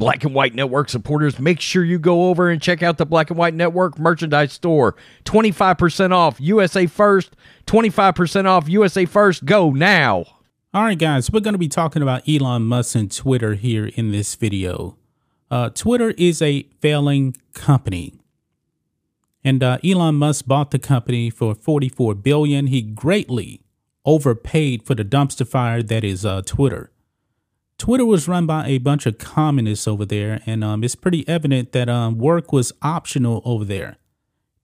Black and White Network supporters, make sure you go over and check out the Black and White Network merchandise store. 25% off USA First, 25% off USA First. Go now. All right, guys, we're going to be talking about Elon Musk and Twitter here in this video. Uh, Twitter is a failing company. And uh, Elon Musk bought the company for 44 billion. He greatly overpaid for the dumpster fire that is uh, Twitter. Twitter was run by a bunch of communists over there, and um, it's pretty evident that um, work was optional over there.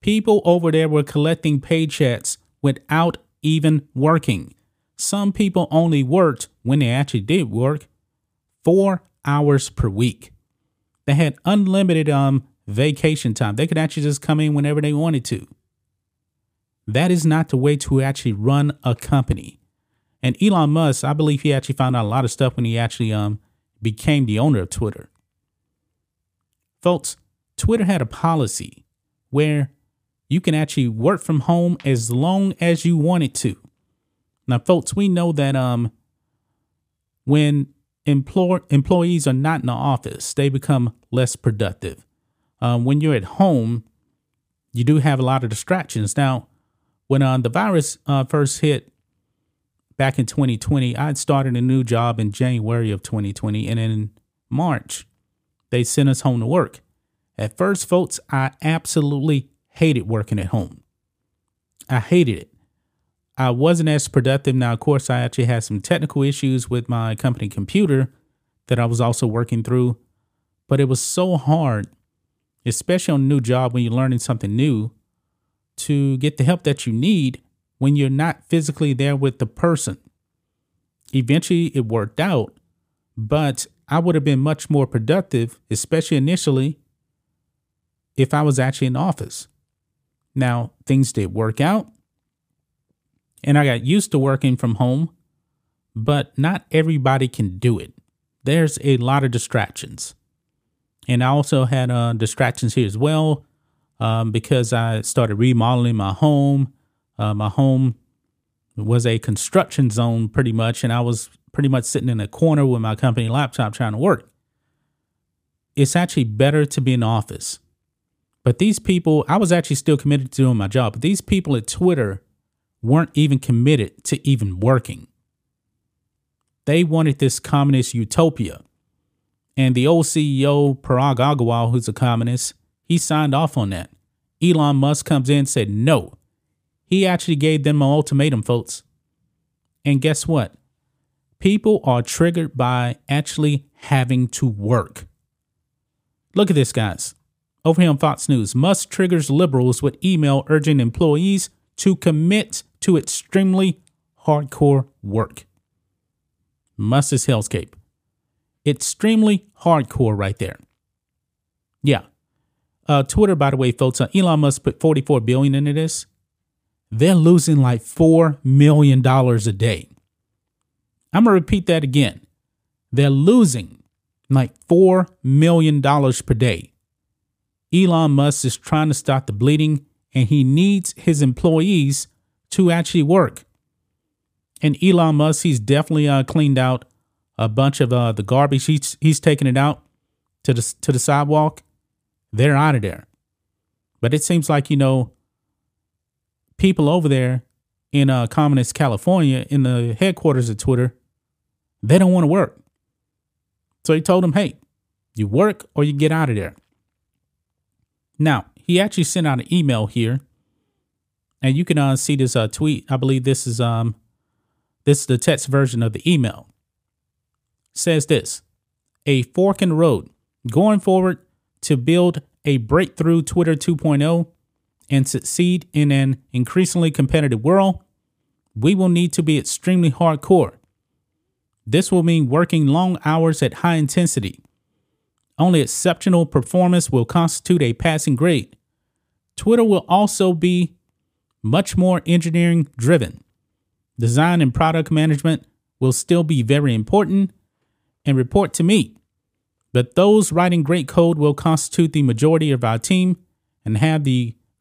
People over there were collecting paychecks without even working. Some people only worked when they actually did work four hours per week. They had unlimited um vacation time. They could actually just come in whenever they wanted to. That is not the way to actually run a company. And Elon Musk, I believe he actually found out a lot of stuff when he actually um became the owner of Twitter. Folks, Twitter had a policy where you can actually work from home as long as you wanted to. Now, folks, we know that um when employ- employees are not in the office, they become less productive. Um, when you're at home, you do have a lot of distractions. Now, when uh, the virus uh, first hit back in 2020, I'd started a new job in January of 2020, and in March, they sent us home to work. At first, folks, I absolutely hated working at home. I hated it. I wasn't as productive. Now, of course, I actually had some technical issues with my company computer that I was also working through, but it was so hard, especially on a new job when you're learning something new, to get the help that you need when you're not physically there with the person. Eventually, it worked out, but I would have been much more productive, especially initially, if I was actually in office. Now, things did work out and I got used to working from home, but not everybody can do it. There's a lot of distractions. And I also had uh, distractions here as well um, because I started remodeling my home. Uh, my home was a construction zone pretty much, and I was pretty much sitting in a corner with my company laptop trying to work. It's actually better to be in the office. But these people, I was actually still committed to doing my job, but these people at Twitter weren't even committed to even working. They wanted this communist utopia. And the old CEO, Parag Agrawal, who's a communist, he signed off on that. Elon Musk comes in and said no. He actually gave them an ultimatum, folks. And guess what? People are triggered by actually having to work. Look at this, guys. Over here on Fox News, Musk triggers liberals with email urging employees to commit to extremely hardcore work. Musk's Hellscape. Extremely hardcore right there. Yeah. Uh, Twitter, by the way, folks, uh, Elon Musk put 44 billion into this. They're losing like $4 million a day. I'm going to repeat that again. They're losing like $4 million per day. Elon Musk is trying to stop the bleeding and he needs his employees to actually work. And Elon Musk, he's definitely uh, cleaned out a bunch of uh, the garbage. He's he's taking it out to the to the sidewalk. They're out of there. But it seems like you know people over there in uh, communist California, in the headquarters of Twitter, they don't want to work. So he told them, "Hey, you work or you get out of there." Now he actually sent out an email here and you can uh, see this uh, tweet. I believe this is um this is the text version of the email. It says this: a fork in the road going forward to build a breakthrough Twitter 2.0 and succeed in an increasingly competitive world. we will need to be extremely hardcore. This will mean working long hours at high intensity. Only exceptional performance will constitute a passing grade. Twitter will also be much more engineering driven. Design and product management will still be very important and report to me. But those writing great code will constitute the majority of our team and have the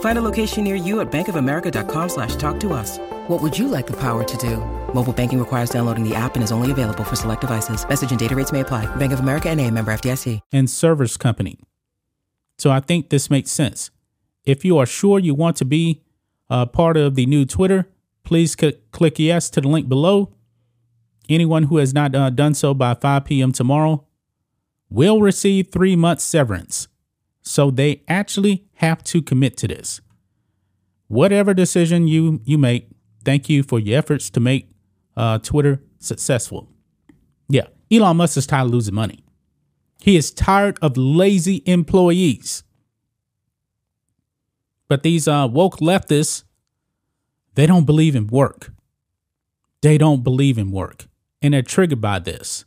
Find a location near you at bankofamerica.com slash talk to us. What would you like the power to do? Mobile banking requires downloading the app and is only available for select devices. Message and data rates may apply. Bank of America and a member FDIC. And service company. So I think this makes sense. If you are sure you want to be a part of the new Twitter, please c- click yes to the link below. Anyone who has not uh, done so by 5 p.m. tomorrow will receive three months severance. So they actually have to commit to this. Whatever decision you you make, thank you for your efforts to make uh, Twitter successful. Yeah, Elon Musk is tired of losing money. He is tired of lazy employees. But these uh, woke leftists, they don't believe in work. They don't believe in work, and they're triggered by this.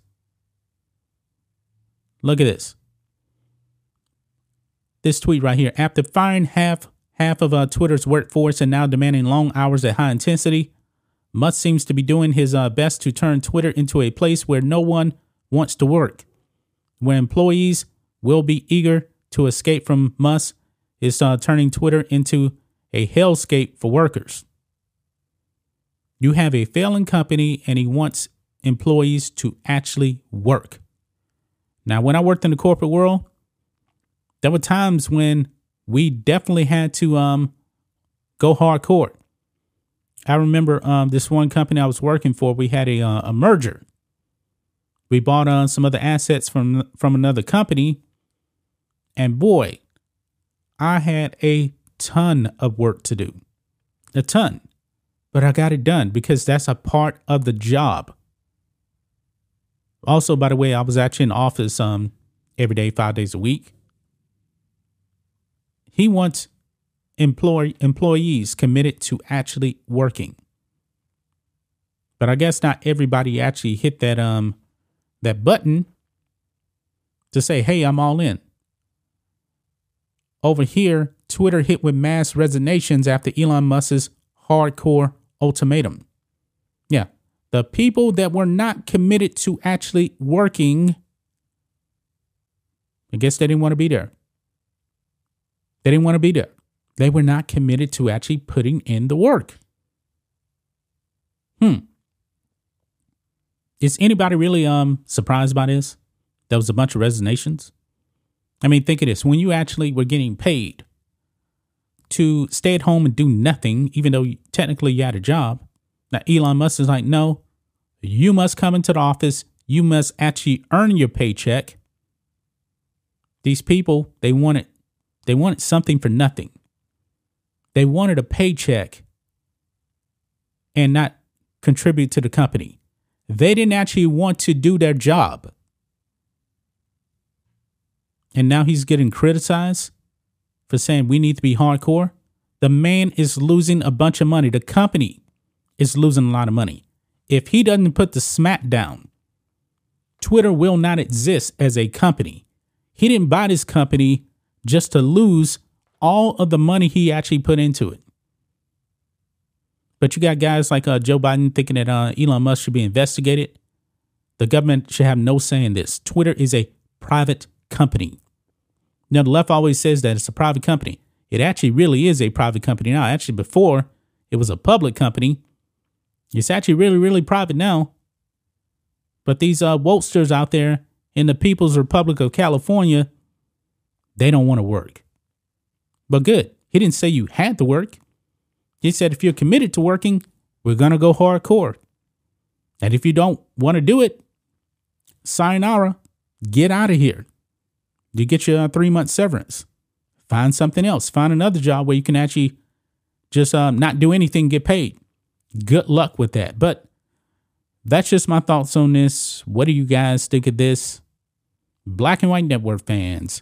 Look at this. This tweet right here. After firing half half of uh, Twitter's workforce and now demanding long hours at high intensity, Musk seems to be doing his uh, best to turn Twitter into a place where no one wants to work, where employees will be eager to escape from Musk. Is uh, turning Twitter into a hellscape for workers. You have a failing company, and he wants employees to actually work. Now, when I worked in the corporate world, there were times when we definitely had to um, go hardcore. I remember um, this one company I was working for. We had a uh, a merger. We bought uh, some other assets from from another company, and boy, I had a ton of work to do, a ton. But I got it done because that's a part of the job. Also, by the way, I was actually in office um every day, five days a week. He wants employ employees committed to actually working. But I guess not everybody actually hit that um that button to say, "Hey, I'm all in." Over here, Twitter hit with mass resignations after Elon Musk's hardcore ultimatum. Yeah, the people that were not committed to actually working, I guess they didn't want to be there. They didn't want to be there. They were not committed to actually putting in the work. Hmm. Is anybody really um surprised by this? There was a bunch of resignations. I mean, think of this: when you actually were getting paid to stay at home and do nothing, even though technically you had a job. Now Elon Musk is like, no, you must come into the office. You must actually earn your paycheck. These people, they wanted, they wanted something for nothing. They wanted a paycheck and not contribute to the company. They didn't actually want to do their job. And now he's getting criticized for saying we need to be hardcore. The man is losing a bunch of money. The company is losing a lot of money. If he doesn't put the smack down, Twitter will not exist as a company. He didn't buy this company just to lose all of the money he actually put into it. But you got guys like uh, Joe Biden thinking that uh, Elon Musk should be investigated. The government should have no say in this. Twitter is a private company. Now, the left always says that it's a private company. It actually really is a private company now. Actually, before it was a public company. It's actually really, really private now. But these uh, out there in the People's Republic of California, they don't want to work. But good. He didn't say you had to work. He said if you're committed to working, we're going to go hardcore. And if you don't want to do it, sayonara, get out of here. You get your three month severance. Find something else. Find another job where you can actually just uh, not do anything, get paid. Good luck with that. But that's just my thoughts on this. What do you guys think of this? Black and White Network fans,